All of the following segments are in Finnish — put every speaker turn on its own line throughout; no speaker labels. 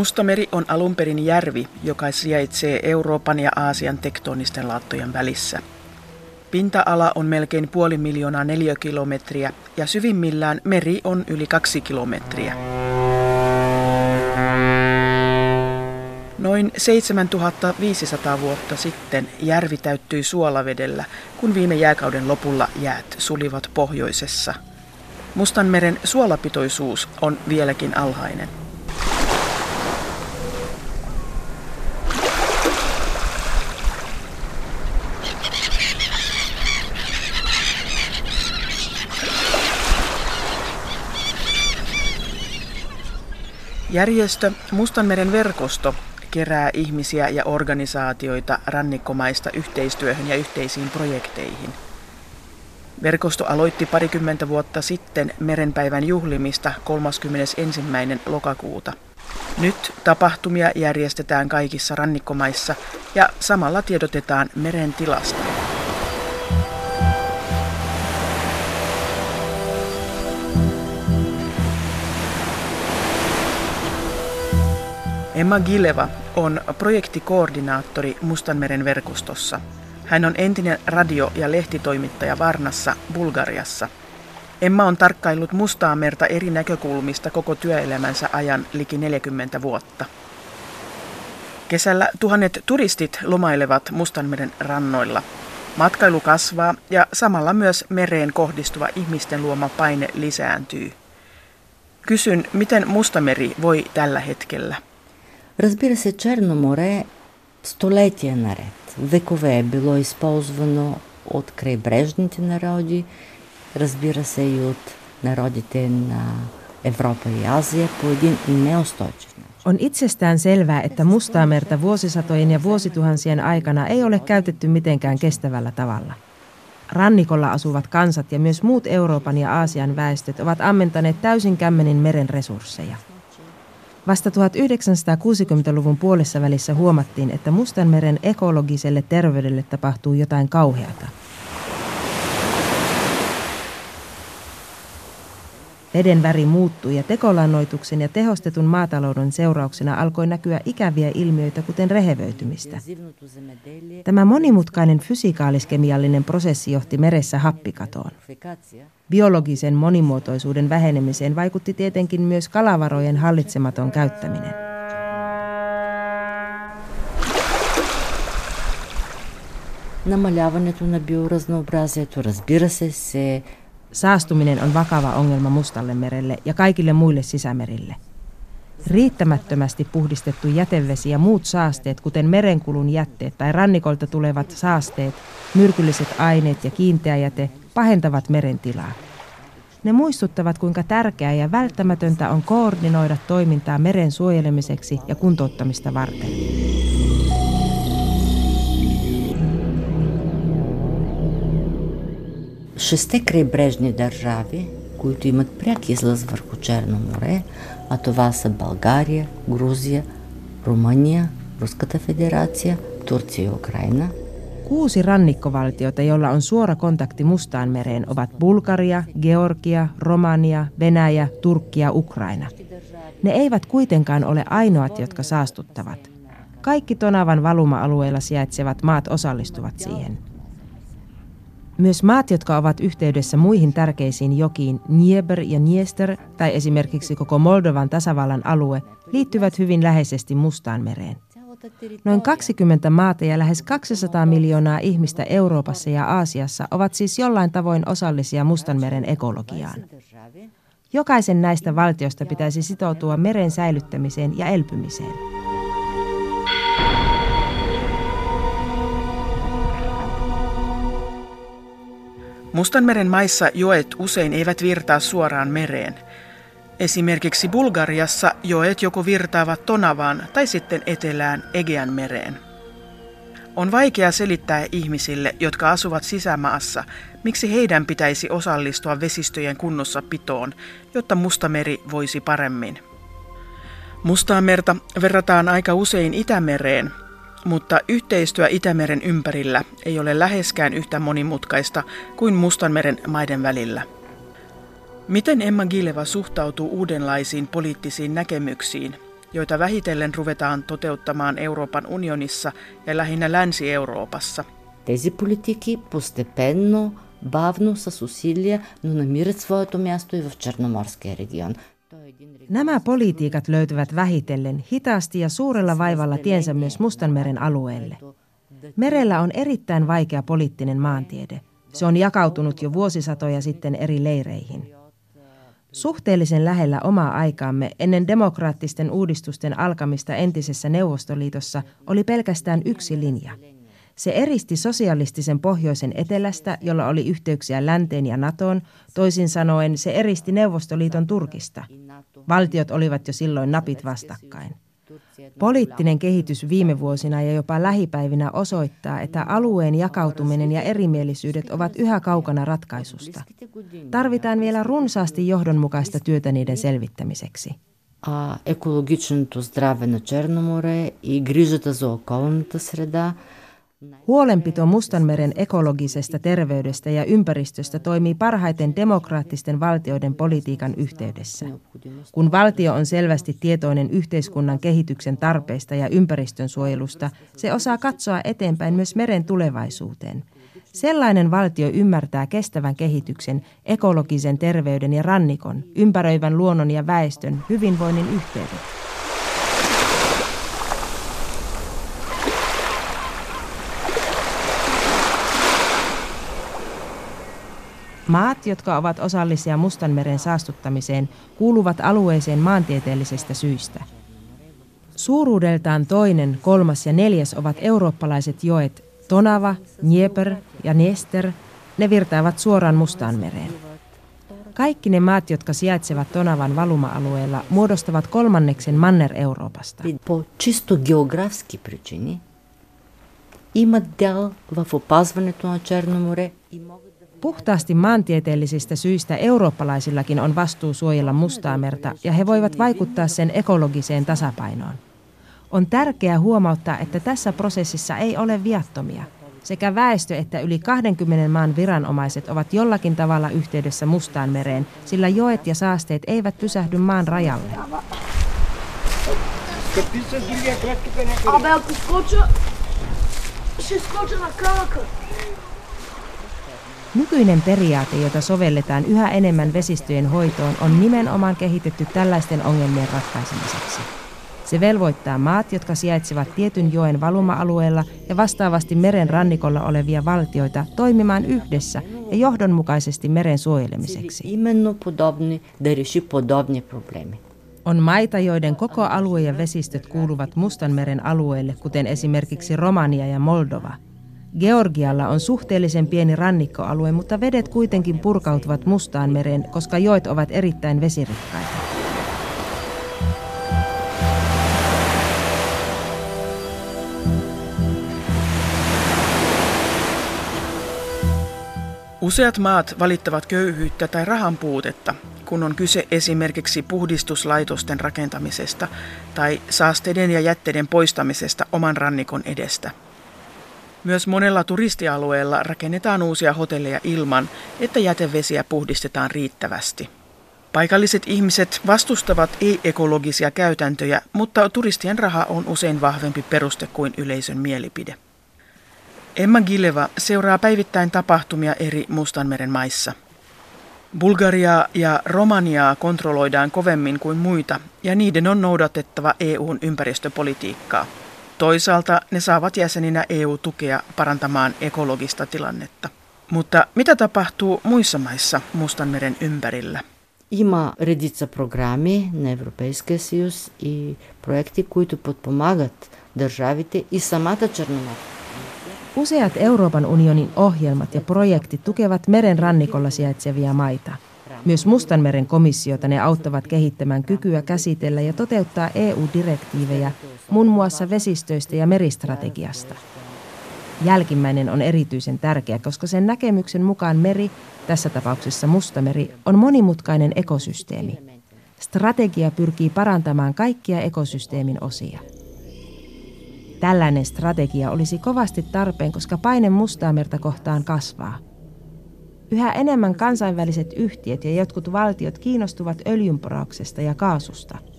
Mustameri on alun perin järvi, joka sijaitsee Euroopan ja Aasian tektonisten laattojen välissä. Pinta-ala on melkein puoli miljoonaa neliökilometriä ja syvimmillään meri on yli kaksi kilometriä. Noin 7500 vuotta sitten järvi täyttyi suolavedellä, kun viime jääkauden lopulla jäät sulivat pohjoisessa. Mustanmeren suolapitoisuus on vieläkin alhainen. Järjestö Mustanmeren verkosto kerää ihmisiä ja organisaatioita rannikkomaista yhteistyöhön ja yhteisiin projekteihin. Verkosto aloitti parikymmentä vuotta sitten merenpäivän juhlimista 31. lokakuuta. Nyt tapahtumia järjestetään kaikissa rannikkomaissa ja samalla tiedotetaan meren tilasta. Emma Gileva on projektikoordinaattori Mustanmeren verkostossa. Hän on entinen radio- ja lehtitoimittaja Varnassa, Bulgariassa. Emma on tarkkaillut Mustaa merta eri näkökulmista koko työelämänsä ajan liki 40 vuotta. Kesällä tuhannet turistit lomailevat Mustanmeren rannoilla. Matkailu kasvaa ja samalla myös mereen kohdistuva ihmisten luoma paine lisääntyy. Kysyn, miten Mustameri voi tällä hetkellä?
Разбира се, Черно море столетия наред, векове е било използвано от крайбрежните народи, разбира се и от народите на Европа и Азия по един неустойчив начин.
On itsestään selvää, että Mustaa merta vuosisatojen ja vuosituhansien aikana ei ole käytetty mitenkään kestävällä tavalla. Rannikolla asuvat kansat ja myös muut Euroopan ja Aasian väestöt ovat ammentaneet täysin kämmenin meren resursseja – Vasta 1960-luvun puolessa välissä huomattiin, että Mustanmeren ekologiselle terveydelle tapahtuu jotain kauheata. Veden väri muuttui ja tekolannoituksen ja tehostetun maatalouden seurauksena alkoi näkyä ikäviä ilmiöitä, kuten rehevöitymistä. Tämä monimutkainen fysikaaliskemiallinen prosessi johti meressä happikatoon. Biologisen monimuotoisuuden vähenemiseen vaikutti tietenkin myös kalavarojen hallitsematon käyttäminen.
Намаляването на биоразнообразието, разбира се, се
Saastuminen on vakava ongelma Mustalle merelle ja kaikille muille sisämerille. Riittämättömästi puhdistettu jätevesi ja muut saasteet, kuten merenkulun jätteet tai rannikolta tulevat saasteet, myrkylliset aineet ja kiinteä jäte, pahentavat meren tilaa. Ne muistuttavat, kuinka tärkeää ja välttämätöntä on koordinoida toimintaa meren suojelemiseksi ja kuntouttamista varten.
Шесте крайбрежни държави, които имат пряк излъз върху Черно море, а това са България, Грузия, Румъния, Руската федерация, Турция и Украина –
Kuusi rannikkovaltiota, joilla on suora kontakti Mustaan mereen, ovat Bulgaria, Georgia, Romania, Venäjä, Turkki ja Ukraina. Ne eivät kuitenkaan ole ainoat, jotka saastuttavat. Kaikki Tonavan valuma-alueella sijaitsevat maat osallistuvat siihen. myös maat, jotka ovat yhteydessä muihin tärkeisiin jokiin, Nieber ja Niester tai esimerkiksi koko Moldovan tasavallan alue, liittyvät hyvin läheisesti Mustaan mereen. Noin 20 maata ja lähes 200 miljoonaa ihmistä Euroopassa ja Aasiassa ovat siis jollain tavoin osallisia Mustanmeren ekologiaan. Jokaisen näistä valtioista pitäisi sitoutua meren säilyttämiseen ja elpymiseen.
Mustanmeren maissa joet usein eivät virtaa suoraan mereen – Esimerkiksi Bulgariassa joet joko virtaavat Tonavaan tai sitten etelään Egean mereen. On vaikea selittää ihmisille, jotka asuvat sisämaassa, miksi heidän pitäisi osallistua vesistöjen kunnossa pitoon, jotta Mustameri voisi paremmin. Mustaa merta verrataan aika usein Itämereen, mutta yhteistyö Itämeren ympärillä ei ole läheskään yhtä monimutkaista kuin Mustanmeren maiden välillä. Miten Emma Gileva suhtautuu uudenlaisiin poliittisiin näkemyksiin, joita vähitellen ruvetaan toteuttamaan Euroopan unionissa ja lähinnä Länsi-Euroopassa.
Тези политики постепенно, бавно, с усилия, но намират своето място и в Черноморския регион.
Nämä politiikat löytyvät vähitellen hitaasti ja suurella vaivalla tiensä myös Mustanmeren alueelle. Merellä on erittäin vaikea poliittinen maantiede. Se on jakautunut jo vuosisatoja sitten eri leireihin. Suhteellisen lähellä omaa aikaamme ennen demokraattisten uudistusten alkamista entisessä Neuvostoliitossa oli pelkästään yksi linja. Se eristi sosialistisen pohjoisen etelästä, jolla oli yhteyksiä länteen ja NATOon, toisin sanoen se eristi Neuvostoliiton Turkista. Valtiot olivat jo silloin napit vastakkain. Poliittinen kehitys viime vuosina ja jopa lähipäivinä osoittaa, että alueen jakautuminen ja erimielisyydet ovat yhä kaukana ratkaisusta. Tarvitaan vielä runsaasti johdonmukaista työtä niiden selvittämiseksi.
А екологичното здраве на Черно море и грижата за околната среда –
Huolenpito Mustanmeren ekologisesta terveydestä ja ympäristöstä toimii parhaiten demokraattisten valtioiden politiikan yhteydessä. Kun valtio on selvästi tietoinen yhteiskunnan kehityksen tarpeista ja ympäristön suojelusta, se osaa katsoa eteenpäin myös meren tulevaisuuteen. Sellainen valtio ymmärtää kestävän kehityksen, ekologisen terveyden ja rannikon, ympäröivän luonnon ja väestön hyvinvoinnin yhteydet. Maat, jotka ovat osallisia Mustanmeren saastuttamiseen, kuuluvat alueeseen maantieteellisestä syistä. Suuruudeltaan toinen, kolmas ja neljäs ovat eurooppalaiset joet Tonava, Dnieper ja Nester. Ne virtaavat suoraan Mustanmereen. Kaikki ne maat, jotka sijaitsevat Tonavan valuma-alueella, muodostavat kolmanneksen Manner-Euroopasta.
По чисто географски причини имат дял в опазването на Черно море и могат
Puhtaasti maantieteellisistä syistä eurooppalaisillakin on vastuu suojella Mustaa merta ja he voivat vaikuttaa sen ekologiseen tasapainoon. On tärkeää huomauttaa, että tässä prosessissa ei ole viattomia. Sekä väestö että yli 20 maan viranomaiset ovat jollakin tavalla yhteydessä Mustaan mereen, sillä joet ja saasteet eivät pysähdy maan rajalle. Abel, Nykyinen periaate, jota sovelletaan yhä enemmän vesistöjen hoitoon, on nimenomaan kehitetty tällaisten ongelmien ratkaisemiseksi. Se velvoittaa maat, jotka sijaitsevat tietyn joen valuma-alueella ja vastaavasti meren rannikolla olevia valtioita toimimaan yhdessä ja johdonmukaisesti meren suojelemiseksi. On maita, joiden koko alue ja vesistöt kuuluvat Mustanmeren alueelle, kuten esimerkiksi Romania ja Moldova – Georgialla on suhteellisen pieni rannikkoalue, mutta vedet kuitenkin purkautuvat Mustaan mereen, koska joet ovat erittäin vesirikkaita.
Useat maat valittavat köyhyyttä tai rahan puutetta, kun on kyse esimerkiksi puhdistuslaitosten rakentamisesta tai saasteiden ja jätteiden poistamisesta oman rannikon edestä – myös monella turistialueella rakennetaan uusia hotelleja ilman, että jätevesiä puhdistetaan riittävästi. Paikalliset ihmiset vastustavat ei-ekologisia käytäntöjä, mutta turistien raha on usein vahvempi peruste kuin yleisön mielipide. Emma Gileva seuraa päivittäin tapahtumia eri Mustanmeren maissa. Bulgariaa ja Romaniaa kontrolloidaan kovemmin kuin muita, ja niiden on noudatettava EUn ympäristöpolitiikkaa. Toisaalta ne saavat jäseninä EU-tukea parantamaan ekologista tilannetta. Mutta mitä tapahtuu muissa maissa Mustanmeren ympärillä?
Има редица програми на Европейския съюз и проекти, които подпомагат държавите и самата Черноморска.
Useat Euroopan unionin ohjelmat ja projektit tukevat meren rannikolla sijaitsevia maita. myös Mustanmeren komissiota ne auttavat kehittämään kykyä käsitellä ja toteuttaa EU-direktiivejä muun muassa vesistöistä ja meristrategiasta. Jälkimmäinen on erityisen tärkeä, koska sen näkemyksen mukaan meri, tässä tapauksessa Mustameri, on monimutkainen ekosysteemi. Strategia pyrkii parantamaan kaikkia ekosysteemin osia. Tällainen strategia olisi kovasti tarpeen, koska paine Mustaamerta kohtaan kasvaa. Yhä enemmän kansainväliset yhtiöt ja jotkut valtiot kiinnostuvat öljynporauksesta ja kaasusta –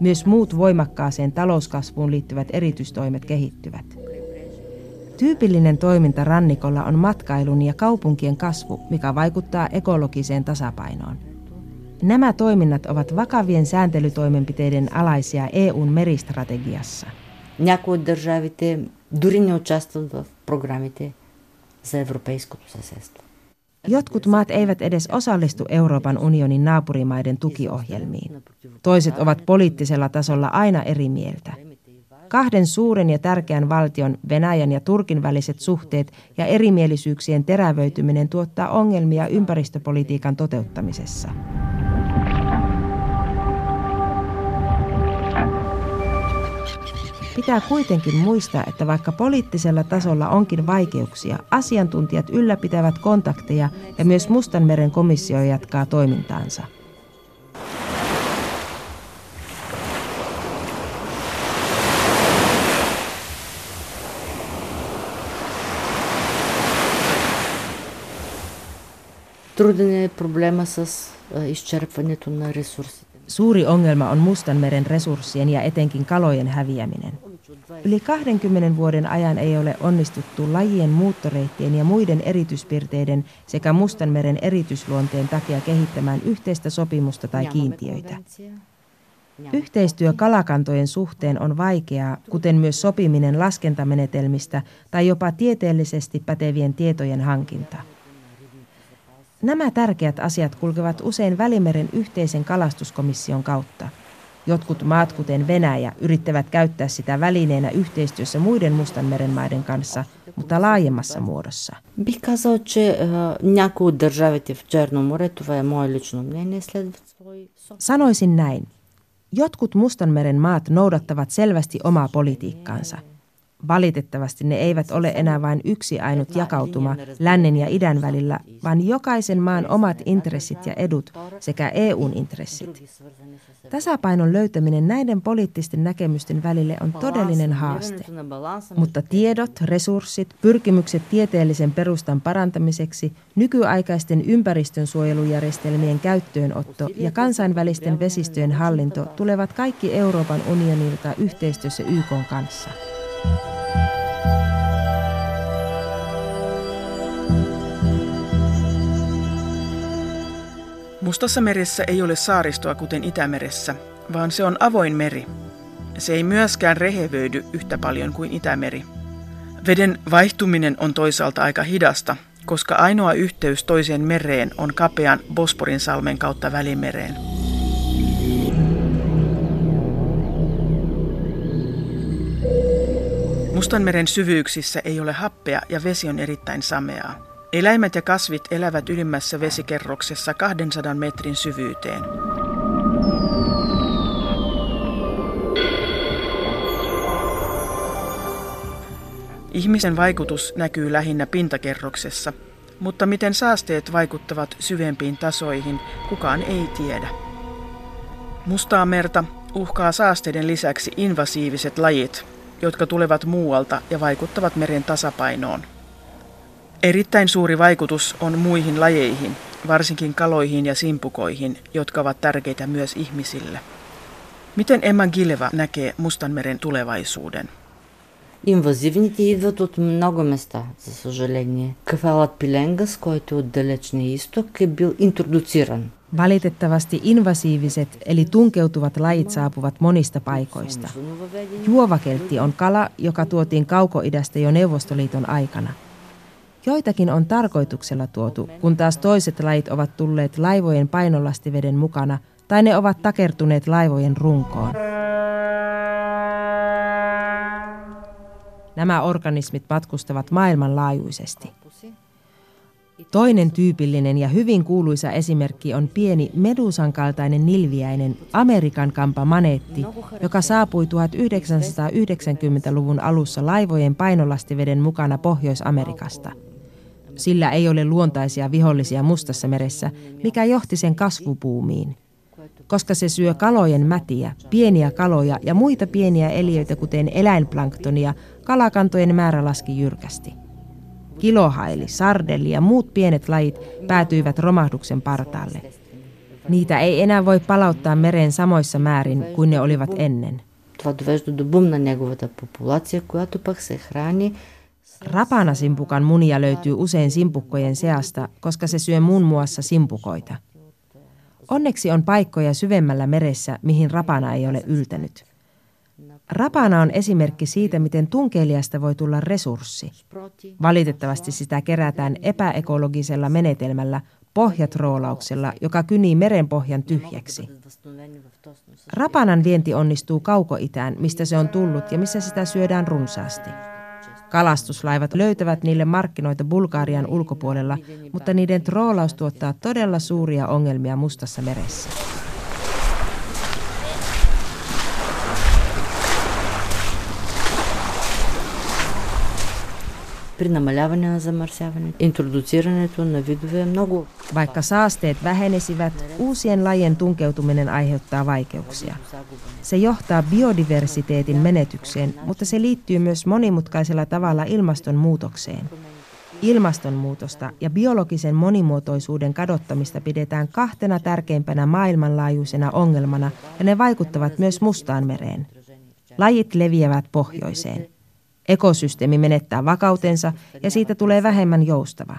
Myös muut voimakkaaseen talouskasvuun liittyvät erityistoimet kehittyvät. Tyypillinen toiminta rannikolla on matkailun ja kaupunkien kasvu, mikä vaikuttaa ekologiseen tasapainoon. Nämä toiminnat ovat vakavien sääntelytoimenpiteiden alaisia EUn meristrategiassa.
Някои от държавите дори не участват в програмите за европейското съседство.
Jotkut maat eivät edes osallistu Euroopan unionin naapurimaiden tukiohjelmiin. Toiset ovat poliittisella tasolla aina eri mieltä. Kahden suuren ja tärkeän valtion, Venäjän ja Turkin väliset suhteet ja erimielisyyksien terävöityminen tuottaa ongelmia ympäristöpolitiikan toteuttamisessa. Pitää kuitenkin muistaa, että vaikka poliittisella tasolla onkin vaikeuksia, asiantuntijat ylläpitävät kontakteja ja myös Mustanmeren komissio jatkaa toimintaansa.
Труден е проблема с изчерпването на ресурсите.
Suuri ongelma on Mustanmeren resurssien ja etenkin kalojen häviäminen. Yli 20 vuoden ajan ei ole onnistuttu lajien muuttoreittien ja muiden erityispiirteiden sekä Mustanmeren erityisluonteen takia kehittämään yhteistä sopimusta tai kiintiöitä. Yhteistyö kalakantojen suhteen on vaikeaa, kuten myös sopiminen laskentamenetelmistä tai jopa tieteellisesti pätevien tietojen hankinta. Nämä tärkeät asiat kulkevat usein Välimeren yhteisen kalastuskomission kautta. Jotkut maat, kuten Venäjä, yrittävät käyttää sitä välineenä yhteistyössä muiden Mustanmeren maiden kanssa, mutta laajemmassa muodossa. Sanoisin näin. Jotkut Mustanmeren maat noudattavat selvästi omaa politiikkaansa – Valitettavasti ne eivät ole enää vain yksi ainut jakautuma lännen ja idän välillä, vaan jokaisen maan omat intressit ja edut sekä EUn intressit. Tasapainon löytäminen näiden poliittisten näkemysten välille on todellinen haaste. Mutta tiedot, resurssit, pyrkimykset tieteellisen perustan parantamiseksi, nykyaikaisten ympäristönsuojelujärjestelmien käyttöönotto ja kansainvälisten vesistöjen hallinto tulevat kaikki Euroopan unionilta yhteistyössä YK kanssa.
Mustassa meressä ei ole saaristoa kuten Itämeressä, vaan se on avoin meri. Se ei myöskään rehevöidy yhtä paljon kuin Itämeri. Veden vaihtuminen on toisaalta aika hidasta, koska ainoa yhteys toiseen mereen on kapean Bosporin salmen kautta Välimereen. Mustanmeren syvyyksissä ei ole happea ja vesi on erittäin sameaa. Eläimet ja kasvit elävät ylimmässä vesikerroksessa 200 metrin syvyyteen. Ihmisen vaikutus näkyy lähinnä pintakerroksessa, mutta miten saasteet vaikuttavat syvempiin tasoihin, kukaan ei tiedä. Mustaa merta uhkaa saasteiden lisäksi invasiiviset lajit, jotka tulevat muualta ja vaikuttavat meren tasapainoon. Erittäin suuri vaikutus on muihin lajeihin, varsinkin kaloihin ja simpukoihin, jotka ovat tärkeitä myös ihmisille. Miten Emma Gileva näkee Mustanmeren tulevaisuuden?
Инвазивните идват от много места, за съжаление. Кафалът пиленгас, който е от далечния изток, е бил интродуциран.
Valitettavasti invasiiviset eli tunkeutuvat lajit saapuvat monista paikoista. Juovakeltti on kala, joka tuotiin kaukoidästä jo Neuvostoliiton aikana. Joitakin on tarkoituksella tuotu, kun taas toiset lajit ovat tulleet laivojen painolastiveden mukana tai ne ovat takertuneet laivojen runkoon. Nämä organismit matkustavat maailmanlaajuisesti. Toinen tyypillinen ja hyvin kuuluisa esimerkki on pieni medusan kaltainen nilviäinen Amerikan kampa maneetti, joka saapui 1990-luvun alussa laivojen painolastiveden mukana Pohjois-Amerikasta. Sillä ei ole luontaisia vihollisia Mustassa meressä, mikä johti sen kasvupuumiin. Koska se syö kalojen mätiä, pieniä kaloja ja muita pieniä eliöitä kuten eläinplanktonia, kalakantojen määrä laski jyrkästi. Kilohaili, sardelli ja muut pienet lajit päätyivät romahduksen partaalle. Niitä ei enää voi palauttaa mereen samoissa määrin kuin ne olivat ennen. Rapanasimpukan munia löytyy usein simpukkojen seasta, koska se syö muun muassa simpukoita. Onneksi on paikkoja syvemmällä meressä, mihin rapana ei ole yltänyt. Rapana on esimerkki siitä, miten tunkeilijasta voi tulla resurssi. Valitettavasti sitä kerätään epäekologisella menetelmällä pohjatroolauksella, joka kynii merenpohjan tyhjäksi. Rapanan vienti onnistuu kaukoitään, mistä se on tullut ja missä sitä syödään runsaasti. Kalastuslaivat löytävät niille markkinoita Bulgarian ulkopuolella, mutta niiden troolaus tuottaa todella suuria ongelmia Mustassa meressä.
при намаляване на замърсяването, интродуцирането на видове много.
Vaikka saasteet vähenisivät, uusien lajien tunkeutuminen aiheuttaa vaikeuksia. Se johtaa biodiversiteetin menetykseen, mutta se liittyy myös monimutkaisella tavalla ilmastonmuutokseen. Ilmastonmuutosta ja biologisen monimuotoisuuden kadottamista pidetään kahtena tärkeimpänä maailmanlaajuisena ongelmana ja ne vaikuttavat myös Mustaan mereen. Lajit leviävät pohjoiseen. Ekosysteemi menettää vakautensa ja siitä tulee vähemmän joustava.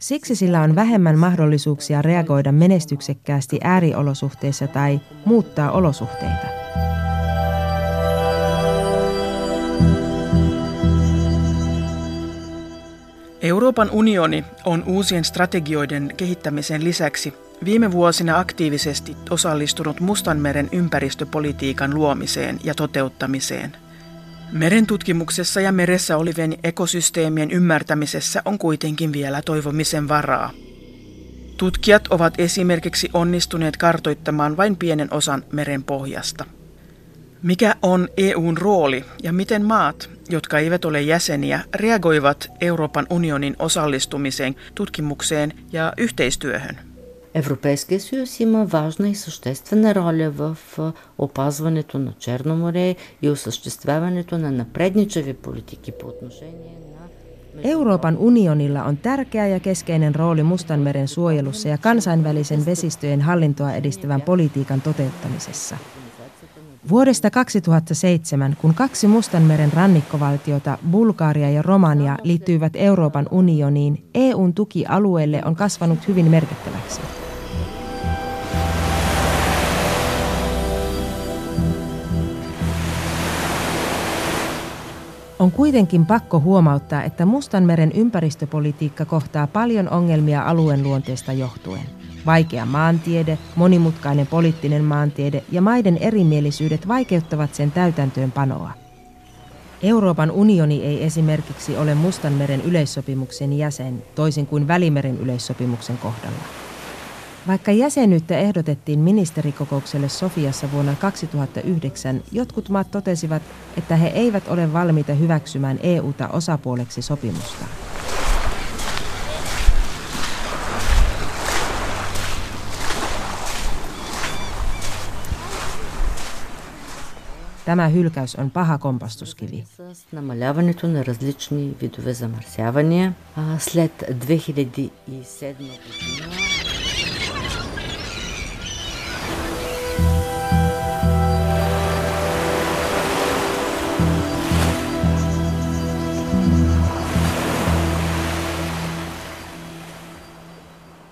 Siksi sillä on vähemmän mahdollisuuksia reagoida menestyksekkäästi ääriolosuhteissa tai muuttaa olosuhteita.
Euroopan unioni on uusien strategioiden kehittämisen lisäksi viime vuosina aktiivisesti osallistunut Mustanmeren ympäristöpolitiikan luomiseen ja toteuttamiseen – Merentutkimuksessa ja meressä olivien ekosysteemien ymmärtämisessä on kuitenkin vielä toivomisen varaa. Tutkijat ovat esimerkiksi onnistuneet kartoittamaan vain pienen osan meren pohjasta. Mikä on EUn rooli ja miten maat, jotka eivät ole jäseniä, reagoivat Euroopan unionin osallistumiseen, tutkimukseen ja yhteistyöhön?
Европейския съюз има важна и съществена роля в опазването на Черно море и осъществяването на напредничави политики по отношение на
Euroopan unionilla on tärkeä ja keskeinen rooli Mustanmeren suojelussa ja kansainvälisen vesistöjen hallintoa edistävän politiikan toteuttamisessa. Vuodesta 2007, kun kaksi Mustanmeren rannikkovaltiota, Bulgaria ja Romania, liittyivät Euroopan unioniin, EUn tuki alueelle on kasvanut hyvin merkittäväksi. On kuitenkin pakko huomauttaa, että Mustanmeren ympäristöpolitiikka kohtaa paljon ongelmia alueen luonteesta johtuen. Vaikea maantiede, monimutkainen poliittinen maantiede ja maiden erimielisyydet vaikeuttavat sen täytäntöönpanoa. Euroopan unioni ei esimerkiksi ole Mustanmeren yleissopimuksen jäsen, toisin kuin Välimeren yleissopimuksen kohdalla. Vaikka jäsenyyttä ehdotettiin ministerikokoukselle Sofiassa vuonna 2009, jotkut maat totesivat, että he eivät ole valmiita hyväksymään EUta osapuoleksi sopimusta. Tämä hylkäys on paha kompastuskivi.
Намаляването на различни видове замърсявания. След 2007 година